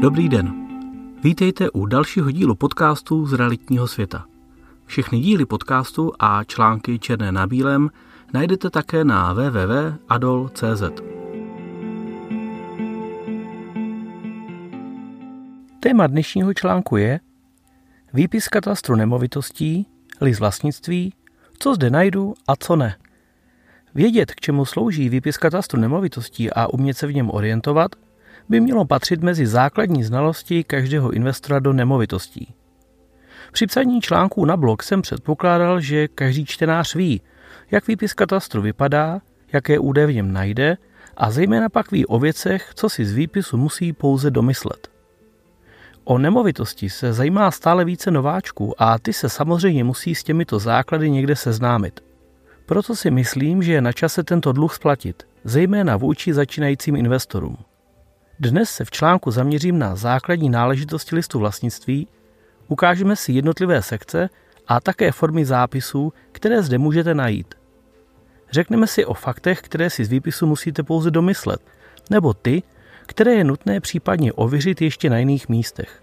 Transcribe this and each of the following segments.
Dobrý den. Vítejte u dalšího dílu podcastu z realitního světa. Všechny díly podcastu a články černé na bílém najdete také na www.adol.cz. Téma dnešního článku je výpis katastru nemovitostí, list vlastnictví, co zde najdu a co ne. Vědět, k čemu slouží výpis katastru nemovitostí a umět se v něm orientovat, by mělo patřit mezi základní znalosti každého investora do nemovitostí. Při psaní článků na blog jsem předpokládal, že každý čtenář ví, jak výpis katastru vypadá, jaké údaje v něm najde a zejména pak ví o věcech, co si z výpisu musí pouze domyslet. O nemovitosti se zajímá stále více nováčků a ty se samozřejmě musí s těmito základy někde seznámit. Proto si myslím, že je na čase tento dluh splatit, zejména vůči začínajícím investorům. Dnes se v článku zaměřím na základní náležitosti listu vlastnictví, ukážeme si jednotlivé sekce a také formy zápisů, které zde můžete najít. Řekneme si o faktech, které si z výpisu musíte pouze domyslet, nebo ty, které je nutné případně ověřit ještě na jiných místech.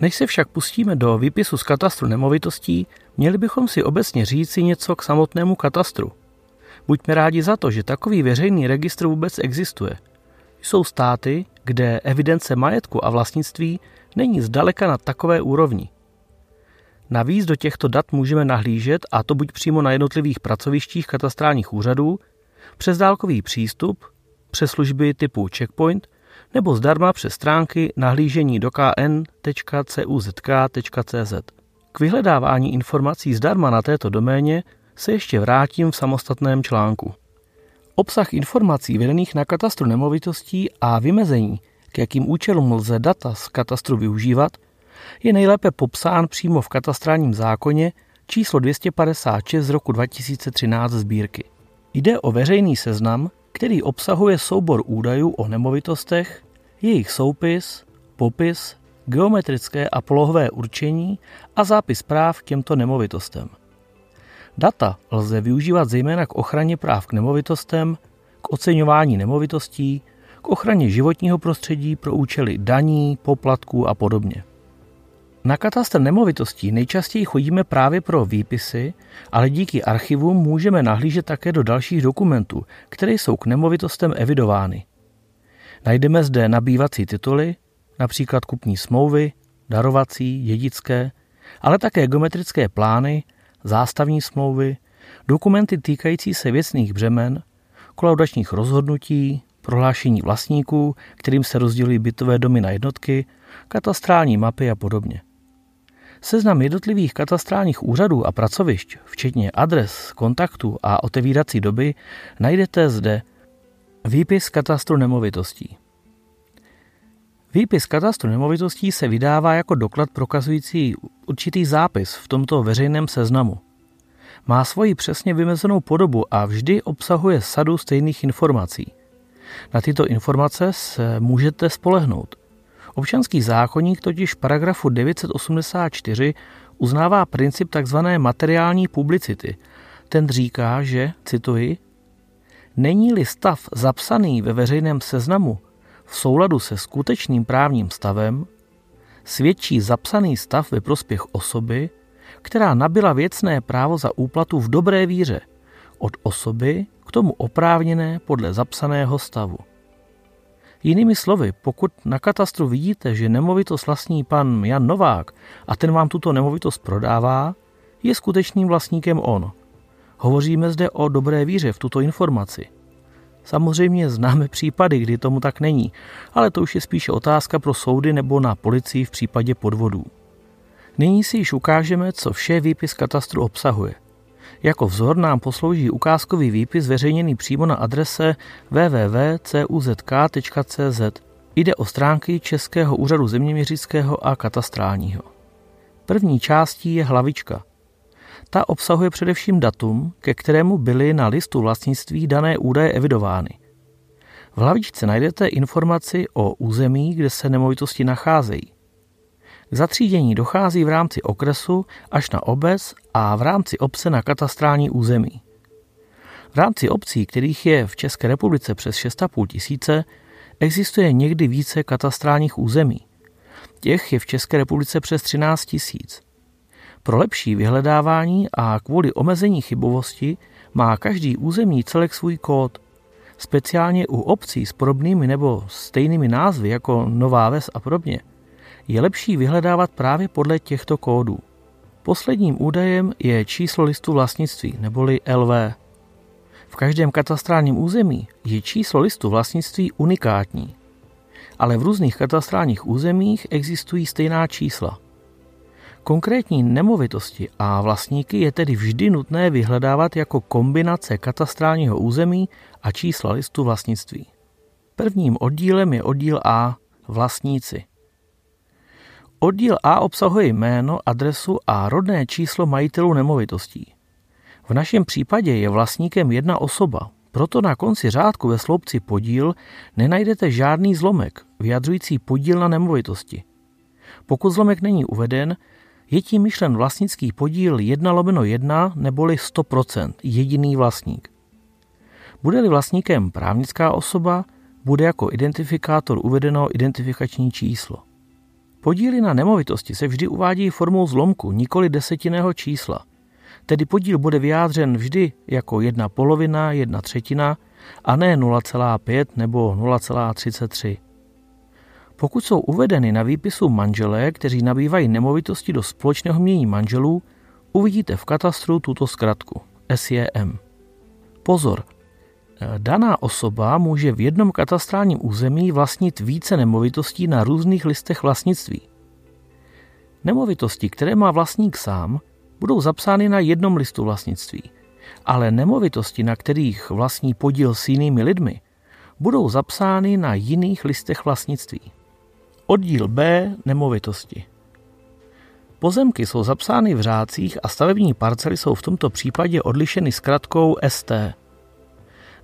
Než se však pustíme do výpisu z katastru nemovitostí, měli bychom si obecně říci něco k samotnému katastru. Buďme rádi za to, že takový veřejný registr vůbec existuje – jsou státy, kde evidence majetku a vlastnictví není zdaleka na takové úrovni. Navíc do těchto dat můžeme nahlížet, a to buď přímo na jednotlivých pracovištích katastrálních úřadů, přes dálkový přístup, přes služby typu Checkpoint nebo zdarma přes stránky nahlížení do kn.cuzk.cz. K vyhledávání informací zdarma na této doméně se ještě vrátím v samostatném článku. Obsah informací vedených na katastru nemovitostí a vymezení, k jakým účelům lze data z katastru využívat, je nejlépe popsán přímo v katastrálním zákoně číslo 256 z roku 2013 sbírky. Jde o veřejný seznam, který obsahuje soubor údajů o nemovitostech, jejich soupis, popis, geometrické a polohové určení a zápis práv k těmto nemovitostem – Data lze využívat zejména k ochraně práv k nemovitostem, k oceňování nemovitostí, k ochraně životního prostředí pro účely daní, poplatků a podobně. Na katastr nemovitostí nejčastěji chodíme právě pro výpisy, ale díky archivům můžeme nahlížet také do dalších dokumentů, které jsou k nemovitostem evidovány. Najdeme zde nabývací tituly, například kupní smlouvy, darovací, dědické, ale také geometrické plány zástavní smlouvy, dokumenty týkající se věcných břemen, kolaudačních rozhodnutí, prohlášení vlastníků, kterým se rozdělují bytové domy na jednotky, katastrální mapy a podobně. Seznam jednotlivých katastrálních úřadů a pracovišť, včetně adres, kontaktů a otevírací doby, najdete zde výpis katastru nemovitostí. Výpis katastru nemovitostí se vydává jako doklad prokazující určitý zápis v tomto veřejném seznamu. Má svoji přesně vymezenou podobu a vždy obsahuje sadu stejných informací. Na tyto informace se můžete spolehnout. Občanský zákonník totiž v paragrafu 984 uznává princip tzv. materiální publicity. Ten říká, že, cituji, není-li stav zapsaný ve veřejném seznamu v souladu se skutečným právním stavem svědčí zapsaný stav ve prospěch osoby, která nabila věcné právo za úplatu v dobré víře od osoby k tomu oprávněné podle zapsaného stavu. Jinými slovy, pokud na katastru vidíte, že nemovitost vlastní pan Jan Novák a ten vám tuto nemovitost prodává, je skutečným vlastníkem on. Hovoříme zde o dobré víře v tuto informaci. Samozřejmě známe případy, kdy tomu tak není, ale to už je spíše otázka pro soudy nebo na policii v případě podvodů. Nyní si již ukážeme, co vše výpis katastru obsahuje. Jako vzor nám poslouží ukázkový výpis zveřejněný přímo na adrese www.cuzk.cz. Jde o stránky Českého úřadu zeměměřického a katastrálního. První částí je hlavička – ta obsahuje především datum, ke kterému byly na listu vlastnictví dané údaje evidovány. V hlavičce najdete informaci o území, kde se nemovitosti nacházejí. K zatřídění dochází v rámci okresu až na obec a v rámci obce na katastrální území. V rámci obcí, kterých je v České republice přes 6,5 tisíce, existuje někdy více katastrálních území. Těch je v České republice přes 13 tisíc. Pro lepší vyhledávání a kvůli omezení chybovosti má každý územní celek svůj kód. Speciálně u obcí s podobnými nebo stejnými názvy jako Nová Ves a podobně je lepší vyhledávat právě podle těchto kódů. Posledním údajem je číslo listu vlastnictví neboli LV. V každém katastrálním území je číslo listu vlastnictví unikátní, ale v různých katastrálních územích existují stejná čísla. Konkrétní nemovitosti a vlastníky je tedy vždy nutné vyhledávat jako kombinace katastrálního území a čísla listu vlastnictví. Prvním oddílem je oddíl A vlastníci. Oddíl A obsahuje jméno, adresu a rodné číslo majitelů nemovitostí. V našem případě je vlastníkem jedna osoba, proto na konci řádku ve sloupci podíl nenajdete žádný zlomek vyjadřující podíl na nemovitosti. Pokud zlomek není uveden, je tím myšlen vlastnický podíl 1 lomeno 1 neboli 100%, jediný vlastník. Bude-li vlastníkem právnická osoba, bude jako identifikátor uvedeno identifikační číslo. Podíly na nemovitosti se vždy uvádí formou zlomku, nikoli desetinného čísla. Tedy podíl bude vyjádřen vždy jako jedna polovina, jedna třetina a ne 0,5 nebo 0,33. Pokud jsou uvedeny na výpisu manželé, kteří nabývají nemovitosti do společného mění manželů, uvidíte v katastru tuto zkratku SJM. Pozor, daná osoba může v jednom katastrálním území vlastnit více nemovitostí na různých listech vlastnictví. Nemovitosti, které má vlastník sám, budou zapsány na jednom listu vlastnictví, ale nemovitosti, na kterých vlastní podíl s jinými lidmi, budou zapsány na jiných listech vlastnictví. Oddíl B nemovitosti. Pozemky jsou zapsány v řádcích a stavební parcely jsou v tomto případě odlišeny zkratkou ST.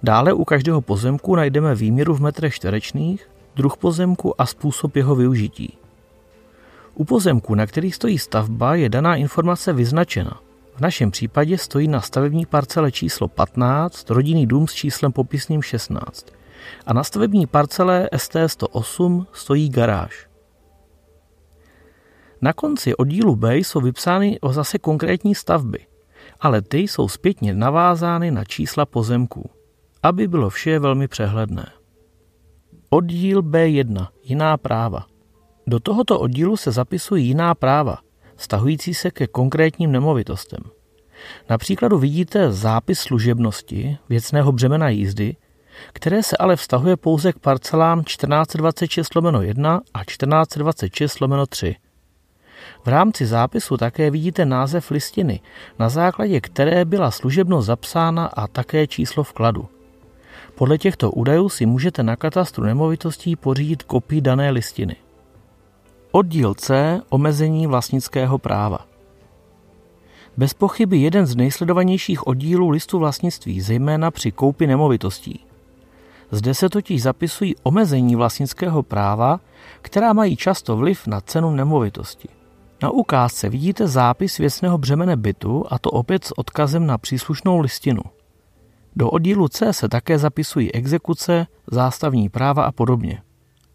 Dále u každého pozemku najdeme výměru v metrech čtverečných, druh pozemku a způsob jeho využití. U pozemku, na kterých stojí stavba, je daná informace vyznačena. V našem případě stojí na stavební parcele číslo 15 rodinný dům s číslem popisným 16 a na stavební parcele ST108 stojí garáž. Na konci oddílu B jsou vypsány o zase konkrétní stavby, ale ty jsou zpětně navázány na čísla pozemků aby bylo vše velmi přehledné. Oddíl B1. Jiná práva. Do tohoto oddílu se zapisují jiná práva, vztahující se ke konkrétním nemovitostem. Na příkladu vidíte zápis služebnosti, věcného břemena jízdy, které se ale vztahuje pouze k parcelám 1426 1 a 1426 3. V rámci zápisu také vidíte název listiny, na základě které byla služebnost zapsána a také číslo vkladu. Podle těchto údajů si můžete na katastru nemovitostí pořídit kopii dané listiny. Oddíl C. Omezení vlastnického práva. Bez pochyby jeden z nejsledovanějších oddílů listu vlastnictví, zejména při koupi nemovitostí. Zde se totiž zapisují omezení vlastnického práva, která mají často vliv na cenu nemovitosti. Na ukázce vidíte zápis věcného břemene bytu a to opět s odkazem na příslušnou listinu – do oddílu C se také zapisují exekuce, zástavní práva a podobně.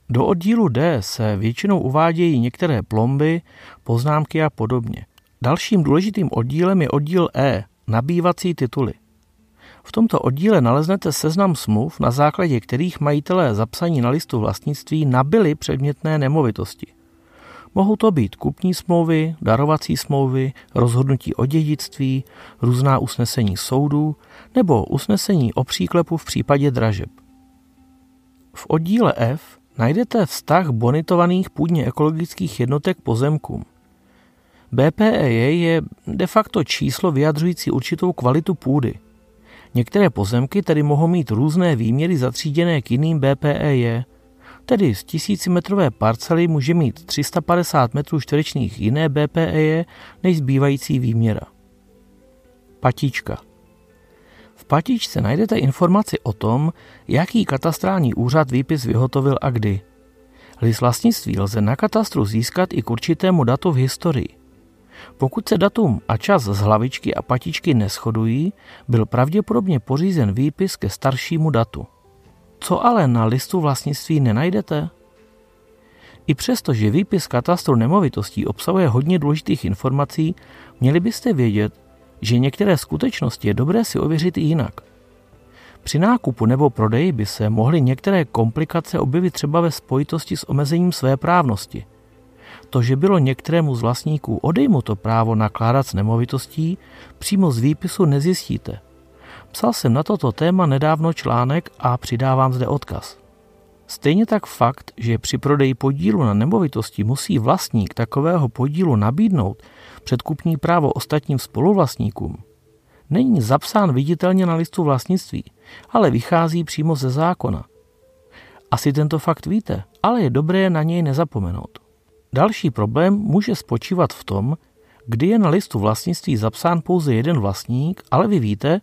Do oddílu D se většinou uvádějí některé plomby, poznámky a podobně. Dalším důležitým oddílem je oddíl E, nabývací tituly. V tomto oddíle naleznete seznam smluv, na základě kterých majitelé zapsaní na listu vlastnictví nabili předmětné nemovitosti. Mohou to být kupní smlouvy, darovací smlouvy, rozhodnutí o dědictví, různá usnesení soudů nebo usnesení o příklepu v případě dražeb. V oddíle F najdete vztah bonitovaných půdně ekologických jednotek pozemkům. BPEJ je de facto číslo vyjadřující určitou kvalitu půdy. Některé pozemky tedy mohou mít různé výměry zatříděné k jiným BPEJ, Tedy z tisícimetrové parcely může mít 350 metrů čtverečných jiné BPE než zbývající výměra. Patička. V patičce najdete informaci o tom, jaký katastrální úřad výpis vyhotovil a kdy. List vlastnictví lze na katastru získat i k určitému datu v historii. Pokud se datum a čas z hlavičky a patičky neschodují, byl pravděpodobně pořízen výpis ke staršímu datu. Co ale na listu vlastnictví nenajdete? I přesto, že výpis katastru nemovitostí obsahuje hodně důležitých informací, měli byste vědět, že některé skutečnosti je dobré si ověřit i jinak. Při nákupu nebo prodeji by se mohly některé komplikace objevit třeba ve spojitosti s omezením své právnosti. To, že bylo některému z vlastníků odejmuto právo nakládat s nemovitostí, přímo z výpisu nezjistíte. Psal jsem na toto téma nedávno článek a přidávám zde odkaz. Stejně tak fakt, že při prodeji podílu na nemovitosti musí vlastník takového podílu nabídnout předkupní právo ostatním spoluvlastníkům, není zapsán viditelně na listu vlastnictví, ale vychází přímo ze zákona. Asi tento fakt víte, ale je dobré na něj nezapomenout. Další problém může spočívat v tom, kdy je na listu vlastnictví zapsán pouze jeden vlastník, ale vy víte,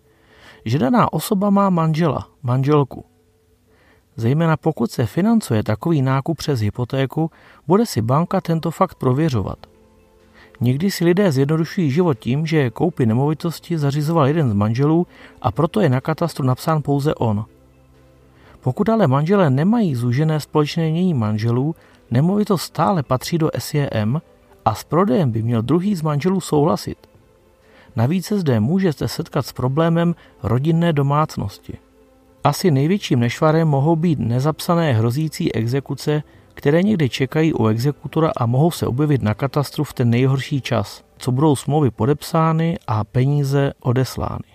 že daná osoba má manžela, manželku. Zejména pokud se financuje takový nákup přes hypotéku, bude si banka tento fakt prověřovat. Někdy si lidé zjednodušují život tím, že koupy nemovitosti zařizoval jeden z manželů a proto je na katastru napsán pouze on. Pokud ale manželé nemají zúžené společné mění manželů, nemovitost stále patří do SJM a s prodejem by měl druhý z manželů souhlasit. Navíc se zde můžete setkat s problémem rodinné domácnosti. Asi největším nešvarem mohou být nezapsané hrozící exekuce, které někdy čekají u exekutora a mohou se objevit na katastru v ten nejhorší čas, co budou smlouvy podepsány a peníze odeslány.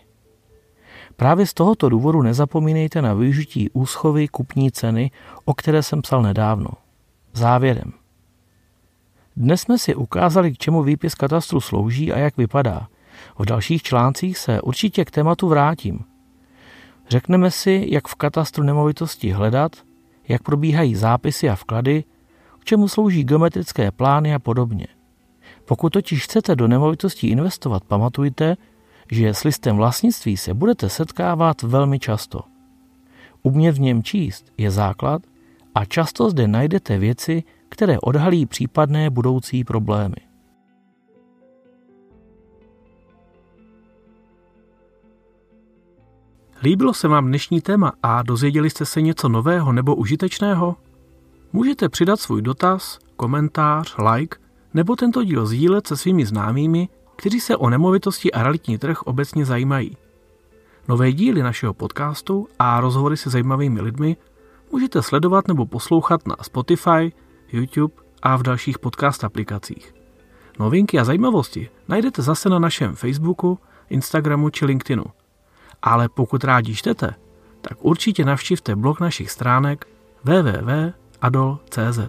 Právě z tohoto důvodu nezapomínejte na využití úschovy kupní ceny, o které jsem psal nedávno. Závěrem. Dnes jsme si ukázali, k čemu výpis katastru slouží a jak vypadá. V dalších článcích se určitě k tématu vrátím. Řekneme si, jak v katastru nemovitosti hledat, jak probíhají zápisy a vklady, k čemu slouží geometrické plány a podobně. Pokud totiž chcete do nemovitostí investovat, pamatujte, že s listem vlastnictví se budete setkávat velmi často. Umět v něm číst je základ a často zde najdete věci, které odhalí případné budoucí problémy. Líbilo se vám dnešní téma a dozvěděli jste se něco nového nebo užitečného? Můžete přidat svůj dotaz, komentář, like nebo tento díl sdílet se svými známými, kteří se o nemovitosti a realitní trh obecně zajímají. Nové díly našeho podcastu a rozhovory se zajímavými lidmi můžete sledovat nebo poslouchat na Spotify, YouTube a v dalších podcast aplikacích. Novinky a zajímavosti najdete zase na našem Facebooku, Instagramu či LinkedInu. Ale pokud rádi čtete, tak určitě navštivte blog našich stránek www.adol.cz.